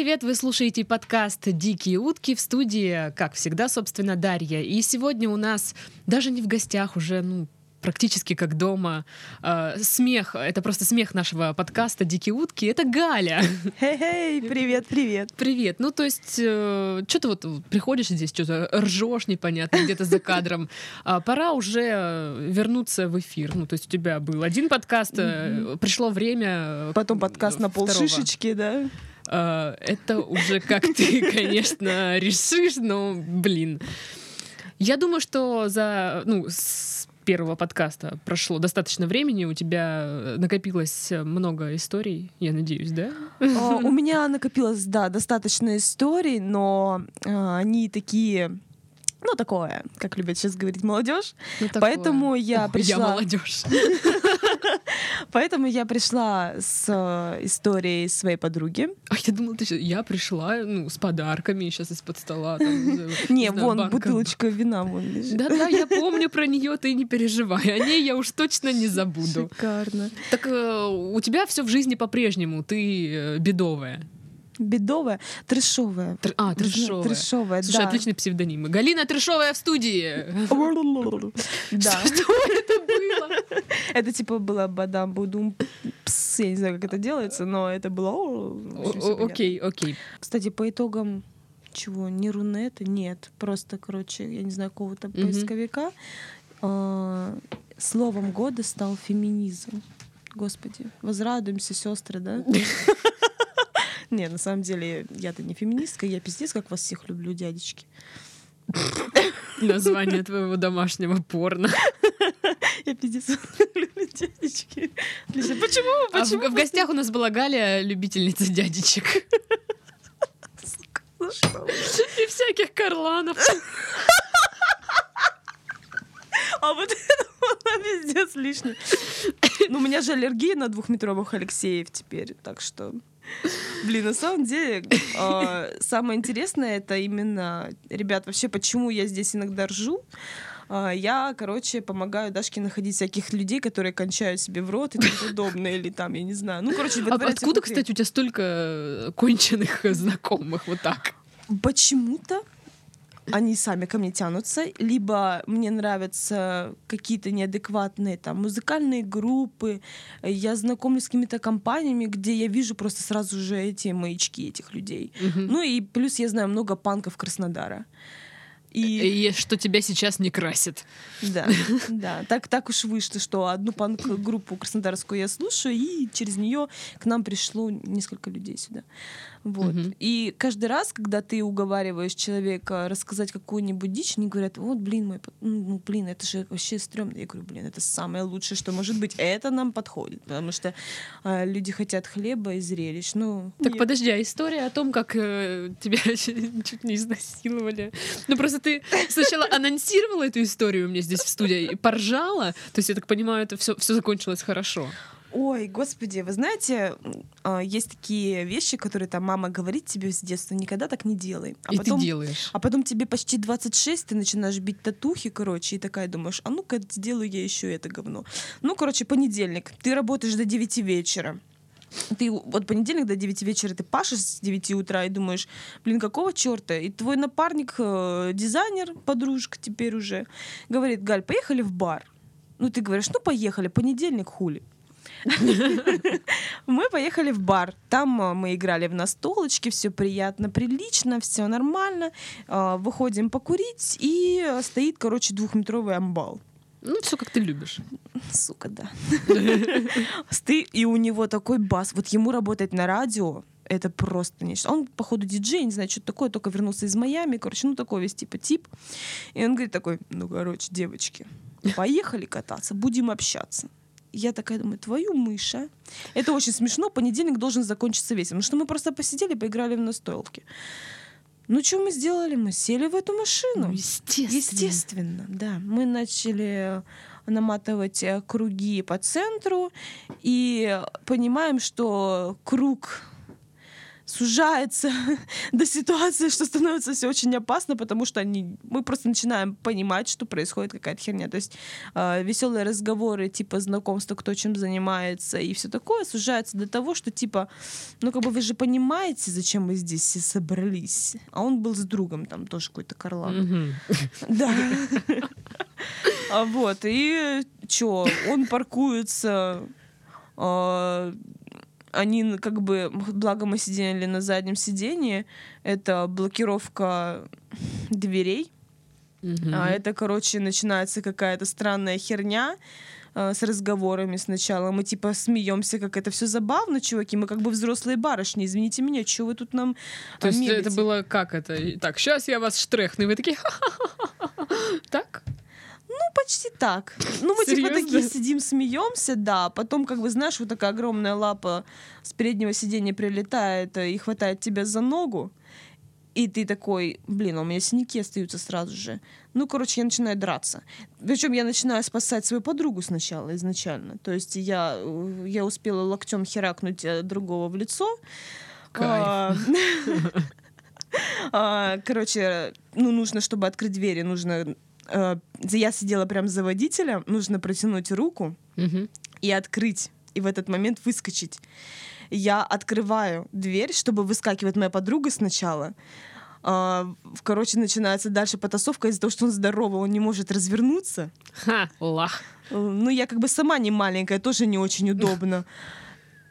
привет! Вы слушаете подкаст «Дикие утки» в студии, как всегда, собственно, Дарья. И сегодня у нас даже не в гостях, уже, ну, практически как дома. Э, смех, это просто смех нашего подкаста «Дикие утки». Это Галя. Хей-хей, привет, привет. Привет. Ну, то есть, э, что ты вот приходишь здесь, что-то ржешь непонятно где-то за кадром. А пора уже вернуться в эфир. Ну, то есть у тебя был один подкаст, э, пришло время Потом подкаст на полшишечки, да? Э, Это уже как ты, конечно, решишь, но, блин. Я думаю, что за, ну, с первого подкаста прошло достаточно времени, у тебя накопилось много историй, я надеюсь, да? А, У меня накопилось, да, достаточно историй, но а, они такие, ну, такое, как любят сейчас говорить молодежь. Ну, такое. Поэтому я Я пришла, молодежь. поэтому я пришла с э, историей своей подруги. А я думала, ты я пришла ну, с подарками сейчас из-под стола. Не, вон бутылочка вина вон лежит. Да-да, я помню про нее, ты не переживай. О ней я уж точно не забуду. Шикарно. Так э, у тебя все в жизни по-прежнему, ты э, бедовая. Бедовая, трешовая. Тр- а, трешовая. Трешовая, Слушай, да. отличный псевдоним. Галина Трешовая в студии. Да. Что это было? Это типа было бадам будум пс, я не знаю, как это делается, но это было. Окей, окей. Кстати, по итогам чего? Не Рунета? Нет. Просто, короче, я не знаю, какого-то поисковика. а, Словом года стал феминизм. Господи, возрадуемся, сестры, да? Не, на самом деле, я-то не феминистка, я пиздец, как вас всех люблю, дядечки. Название твоего домашнего порно. Я пиздец люблю дядечки. Отлично. Почему? А в, Почему? в гостях у нас была Галя, любительница дядечек. Что? И всяких карланов. А вот это было пиздец лишнее. Ну, у меня же аллергия на двухметровых Алексеев теперь, так что... Блин, на самом деле, а, самое интересное это именно, ребят, вообще, почему я здесь иногда ржу. А, Я, короче, помогаю Дашке находить всяких людей, которые кончают себе в рот и тому подобное, или там, я не знаю. Ну, короче, А откуда, кстати, у тебя столько э, конченых э, знакомых вот так? почему-то они сами ко мне тянутся, либо мне нравятся какие-то неадекватные там музыкальные группы, я знакомлюсь с какими-то компаниями, где я вижу просто сразу же эти маячки этих людей. Мгм. Ну и плюс я знаю много панков Краснодара. И И что тебя сейчас не красит. да, да, так, так уж вышло, что одну панк-группу краснодарскую я слушаю, и через нее к нам пришло несколько людей сюда. Вот. Мгм. И каждый раз, когда ты уговариваешь человека рассказать какую-нибудь дичь, они говорят, вот, блин, мой, ну, ну, блин, это же вообще стрёмно. Я говорю, блин, это самое лучшее, что может быть. Это нам подходит, потому что а, люди хотят хлеба и зрелищ. Ну, Так нет. подожди, а история о том, как э, тебя чуть не изнасиловали. Ну просто ты сначала анонсировала эту историю мне здесь в студии и поржала. То есть, я так понимаю, это все, все закончилось хорошо. Ой, господи, вы знаете, а, есть такие вещи, которые там мама говорит тебе с детства, никогда так не делай. А и потом, ты делаешь. а потом тебе почти 26, ты начинаешь бить татухи, короче, и такая думаешь, а ну-ка сделаю я еще это говно. Ну, короче, понедельник, ты работаешь до 9 вечера. Ты вот понедельник до 9 вечера ты пашешь с 9 утра и думаешь, блин, какого черта? И твой напарник, э, дизайнер, подружка теперь уже, говорит, Галь, поехали в бар. Ну, ты говоришь, ну, поехали, понедельник, хули. Мы поехали в бар. Там а, мы играли в настолочки, все приятно, прилично, все нормально. А, Выходим покурить, и стоит, короче, двухметровый амбал. Ну, все как ты любишь. Сука, да. И у него такой бас. Вот ему работать на радио, это просто нечто. Он, походу, диджей, не знаю, что такое, только вернулся из Майами, короче, ну такой весь типа тип. И он говорит такой, ну, короче, девочки, поехали кататься, будем общаться. Я такая думаю, твою мышь, а? Это очень смешно, понедельник должен закончиться весело. Потому что мы просто посидели, поиграли в настолки. Ну, что мы сделали? Мы сели в эту машину. Ну, естественно. Естественно, да. Мы начали наматывать э, круги по центру и понимаем, что круг сужается до ситуации, что становится все очень опасно, потому что они, мы просто начинаем понимать, что происходит какая-то херня. То есть э, веселые разговоры, типа знакомства, кто чем занимается и все такое, сужается до того, что типа, ну как бы вы же понимаете, зачем мы здесь все собрались. А он был с другом, там тоже какой-то Карлан. Да. А Вот, и чё, он паркуется, а, они как бы, благо мы сидели на заднем сидении, это блокировка дверей, Мгм. а это, короче, начинается какая-то странная херня а, с разговорами сначала. Мы типа смеемся, как это все забавно, чуваки. Мы как бы взрослые барышни. Извините меня, что вы тут нам То а, есть мелите? это было как это? Так, сейчас я вас штрехну, и вы такие. Так? Ну, почти так. Ну, мы типа Серьезно? такие сидим, смеемся, да. Потом, как бы, знаешь, вот такая огромная лапа с переднего сиденья прилетает и хватает тебя за ногу. И ты такой, блин, а у меня синяки остаются сразу же. Ну, короче, я начинаю драться. Причем я начинаю спасать свою подругу сначала, изначально. То есть я, э, я успела локтем херакнуть э, другого в лицо. Кайф. А, а, Короче, ну, нужно, чтобы открыть двери, нужно... э, Я сидела прям за водителем, нужно протянуть руку и открыть, и в этот момент выскочить. Я открываю дверь, чтобы выскакивать моя подруга сначала. А, Короче, начинается дальше потасовка из-за того, что он здоровый, он не может развернуться. Ха, лах. Ну, я как бы сама не маленькая, тоже не очень удобно.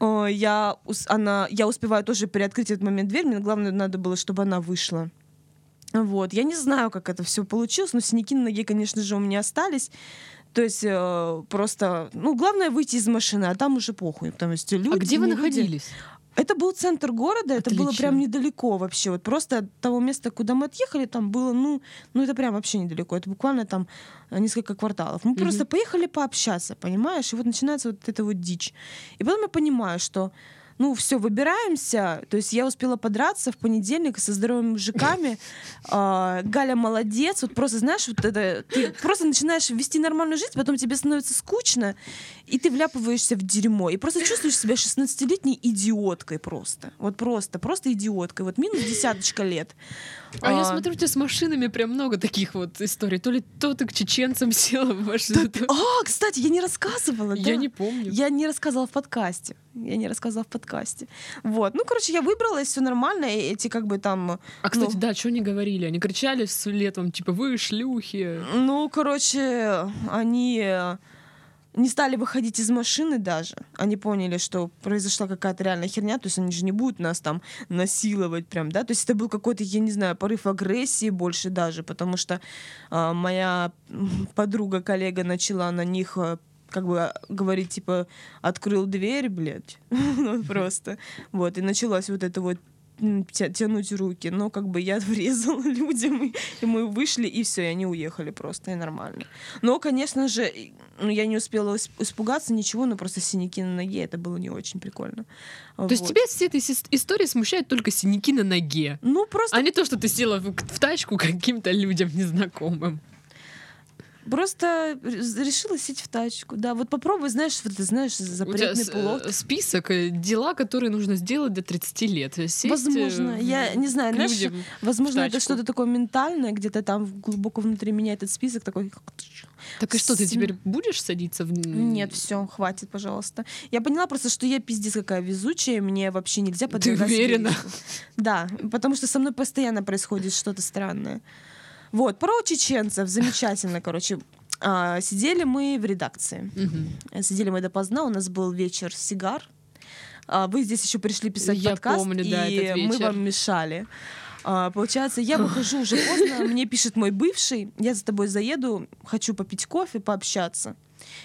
Э, Я, она, я успеваю тоже приоткрыть этот момент дверь. Мне главное надо было, чтобы она вышла. Вот. Я не знаю, как это все получилось, но синяки на ноге, конечно же, у меня остались. То есть э, просто, ну, главное выйти из машины, а там уже похуй. Потому что люди, А где вы не люди. находились? Это был центр города, это было прям недалеко вообще. Вот просто от того места, куда мы отъехали, там было, ну, ну это прям вообще недалеко. Это буквально там э, несколько кварталов. Мы просто поехали пообщаться, понимаешь? И вот начинается вот эта вот дичь. И потом я понимаю, что ну, все, выбираемся. То есть я успела подраться в понедельник со здоровыми мужиками. А, Галя молодец. Вот просто, знаешь, вот это... Ты просто начинаешь вести нормальную жизнь, потом тебе становится скучно, и ты вляпываешься в дерьмо. И просто чувствуешь себя 16-летней идиоткой просто. Вот просто, просто идиоткой. Вот минус десяточка лет. А я А, смотрю, у тебя с машинами прям много таких вот историй. То ли то ты к чеченцам села в машину. то- А, кстати, я не рассказывала. Я да. не помню. Я не рассказывала в подкасте. Я не рассказывала в подкасте. Вот. Ну, короче, я выбралась, все нормально. И эти как бы там... А, кстати, ну. да, что они говорили? Они кричали вслед вам, типа, вы шлюхи. Ну, короче, они э, не стали выходить из машины даже. Они поняли, что произошла какая-то реальная херня, то есть они же не будут нас там насиловать прям, да. То есть это был какой-то, я не знаю, порыв агрессии больше даже, потому что а, моя подруга, коллега начала на них э, как бы а, говорить, типа, открыл дверь, блядь, Ну, просто. Вот, и началось вот это вот тянуть руки, но как бы я врезала людям, и, и мы вышли, и все, и они уехали просто, и нормально. Но, конечно же, ну, я не успела ис- испугаться ничего, но просто синяки на ноге, это было не очень прикольно. То есть тебя с этой истории смущают только синяки на ноге. Ну, просто, А не то, что ты села в, в тачку каким-то людям незнакомым. Просто решила сесть в тачку, да. Вот попробуй, знаешь, вот ты знаешь, запретный плод. э, список э, дела, которые нужно сделать до 30 лет. Сесть, э, Возможно, я не знаю, знаешь, возможно, это что-то такое ментальное, где-то там глубоко внутри меня этот список такой. Так и что, ты теперь будешь садиться в... Нет, все, хватит, пожалуйста. Я поняла просто, что я пиздец какая везучая, мне вообще нельзя Ты подвергать себе уверена? Да, потому что со мной постоянно происходит что-то странное. Вот, про чеченцев, замечательно, короче. А, сидели мы в редакции. Мгм. Сидели мы допоздна, у нас был вечер сигар. А, вы здесь еще пришли писать Я подкаст, помню, и да, этот мы вечер. вам мешали. А, получается, я выхожу уже поздно, мне пишет мой бывший, я за тобой заеду, хочу попить кофе, пообщаться.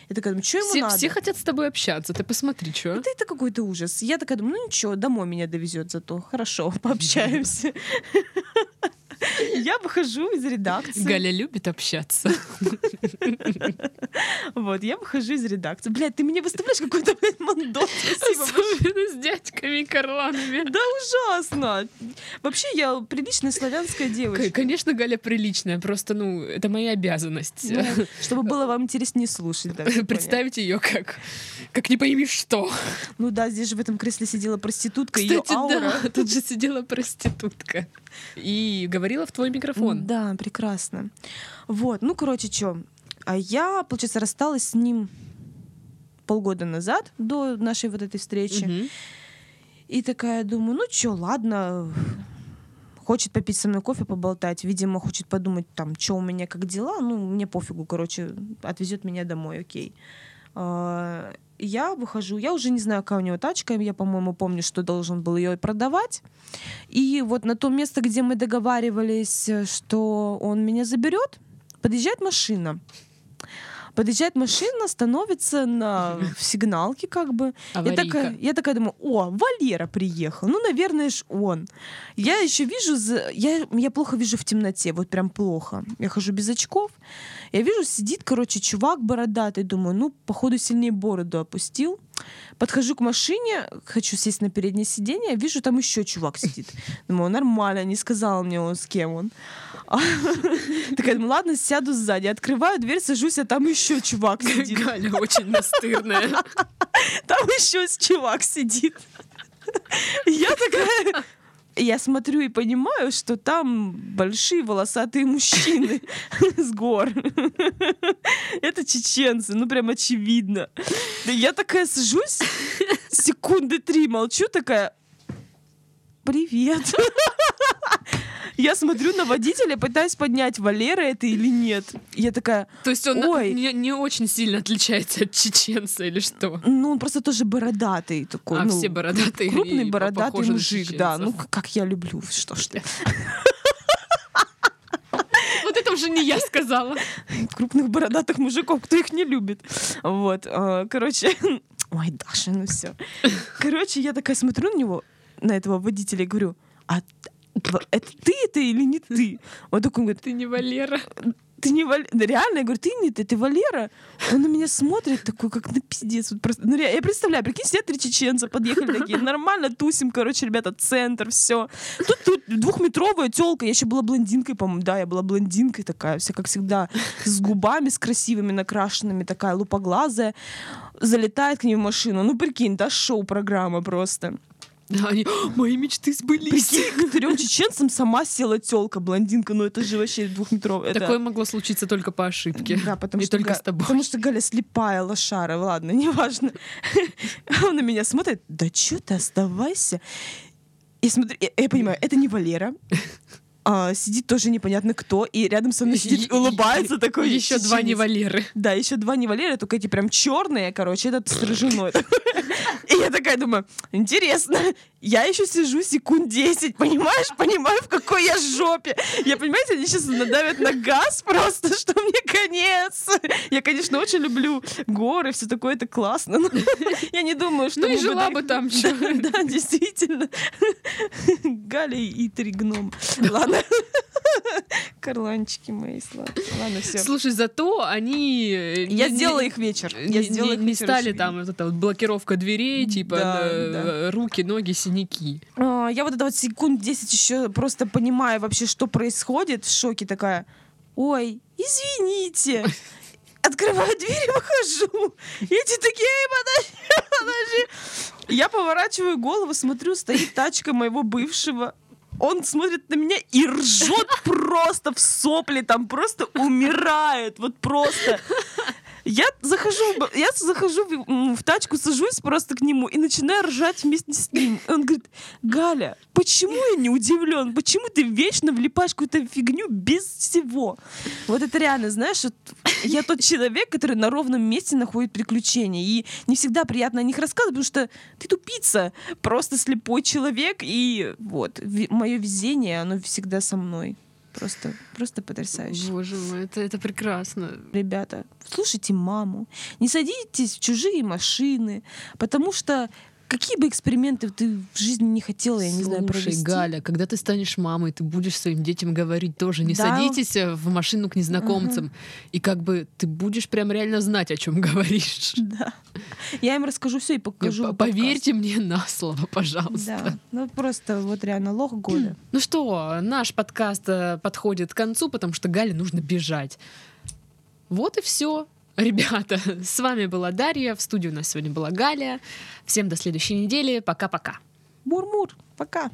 Я такая, думаю, что ему Все, надо? все хотят с тобой общаться, ты посмотри, что. Это, это какой-то ужас. Я такая думаю, ну ничего, домой меня довезет зато. Хорошо, пообщаемся. Я выхожу из редакции. Галя любит общаться. Вот, я выхожу из редакции. Блядь, ты мне выставляешь какой-то, блядь, мандот. Особенно с дядьками Карланами. Да ужасно. Вообще, я приличная славянская девочка. Конечно, Галя приличная, просто, ну, это моя обязанность. Ну, чтобы было вам интереснее слушать. Представить ее как, как не пойми что. Ну да, здесь же в этом кресле сидела проститутка, Кстати, аура. да, тут же сидела проститутка и говорила в твой микрофон. Да, прекрасно. Вот, ну, короче, что. А я, получается, рассталась с ним полгода назад, до нашей вот этой встречи. И такая думаю, ну что, ладно, хочет попить со мной кофе, поболтать. Видимо, хочет подумать, там, что у меня, как дела. Ну, мне пофигу, короче, отвезет меня домой, окей. Я выхожу, я уже не знаю, какая у него тачка, я, по-моему, помню, что должен был ее продавать. И вот на то место, где мы договаривались, э, что он меня заберет, подъезжает машина. Подъезжает машина, становится на сигналке как бы. Я такая, я такая думаю, о, Валера приехал. Ну, наверное, ж он. Я еще вижу, я, я плохо вижу в темноте, вот прям плохо. Я хожу без очков. Я вижу, сидит, короче, чувак бородатый. Думаю, ну, походу, сильнее бороду опустил. Подхожу к машине, хочу сесть на переднее сиденье, вижу, там еще чувак сидит. Думаю, нормально, не сказал мне он, с кем он. Такая, думаю, ладно, сяду сзади. Открываю дверь, сажусь, а там еще чувак сидит. Галя очень настырная. Там еще чувак сидит. Я такая... Я смотрю и понимаю, что там большие волосатые мужчины с гор. Это чеченцы, ну прям очевидно. Да я такая сажусь, секунды три молчу, такая... Привет. Я смотрю на водителя, пытаюсь поднять, Валера это или нет. Я такая, То есть он Ой. не, не очень сильно отличается от чеченца или что? ну он просто тоже бородатый такой. А ну, все бородатые Крупный бородатый мужик, да. Ну, как я люблю. Что ж ты. Вот это уже не я сказала. Крупных бородатых мужиков, кто их не любит. Вот. а, Короче, ой, Даша, ну все. Короче, я такая смотрю на него, на этого водителя, и говорю, а это ты это или не ты? Он такой говорит, Ты не Валера. ты не Валера. Реально, я говорю, ты не ты, ты Валера. Он на меня смотрит такой, как на пиздец. Вот просто, ну, я представляю, прикинь, сидят три чеченца, подъехали такие, нормально тусим, короче, ребята, центр, все. Тут, тут двухметровая телка, я еще была блондинкой, по-моему, да, я была блондинкой такая, вся как всегда, с губами, с красивыми, накрашенными, такая лупоглазая, залетает к ней в машину. Ну, прикинь, да, шоу-программа просто. Да, они, «О, мои мечты сбылись. Прикинь, к трем чеченцам сама села телка, блондинка, ну это же вообще двухметровая. это- Такое могло случиться только по ошибке. Да, потому И что только Га- с тобой. Потому что Галя слепая лошара, ладно, неважно. Он на меня смотрит, да чё ты, оставайся. И смотри, я, я понимаю, это не Валера. А, сидит тоже непонятно кто, и рядом со мной сидит, И- улыбается такой. Еще два не чеченец. Валеры. Да, еще два не Валеры, только эти прям черные, короче, этот с рыжиной. И я такая думаю, интересно, я еще сижу секунд 10, понимаешь? Понимаю, в какой я жопе. Я, понимаете, они сейчас надавят на газ просто, что мне конец. Я, конечно, очень люблю горы, все такое, это классно. но я не думаю, что... Ну и жила так- бы там. Да, да, действительно. Галя и три гнома. Ладно. Карланчики мои, сладкие. Ладно, все. Слушай, зато они... Я не- сделала не- их вечер. Не, Я сделала не- их не стали там вот эта вот блокировка дверей, типа Да, э, да. руки, ноги, синяки. А, Я вот это вот секунд 10 еще просто понимаю вообще, что происходит, в шоке такая. Ой, извините. Открываю дверь и выхожу. Эти такие, «Эй, подожди, подожди. Я поворачиваю голову, смотрю, стоит тачка моего бывшего. Он смотрит на меня и ржет просто в сопли, там просто умирает, вот просто. Я захожу, я захожу в, в тачку, сажусь просто к нему и начинаю ржать вместе с ним. Он говорит, Галя, почему я не удивлен? Почему ты вечно влипаешь какую-то фигню без всего? Вот это реально, знаешь, вот я тот человек, который на ровном месте находит приключения. И не всегда приятно о них рассказывать, потому что ты тупица, просто слепой человек. И вот, мое везение, оно всегда со мной. Просто, просто потрясающе. Боже мой, это, это прекрасно. Ребята, слушайте маму, не садитесь в чужие машины, потому что какие бы эксперименты ты в жизни не хотела, я не знаю, Слушай, провести? Галя, когда ты станешь мамой, ты будешь своим детям говорить тоже, не Да. садитесь э, в машину к незнакомцам. И как бы ты будешь прям реально знать, о чем говоришь. Да. Я им расскажу все и покажу. Подкаст. Поверьте мне на слово, пожалуйста. Да, ну просто вот реально лох года. Ну что, наш подкаст э, подходит к концу, потому что Гале нужно бежать. Вот и все. Ребята, с вами была Дарья, в студии у нас сегодня была Галя. Всем до следующей недели. Пока-пока. Мур-мур, пока.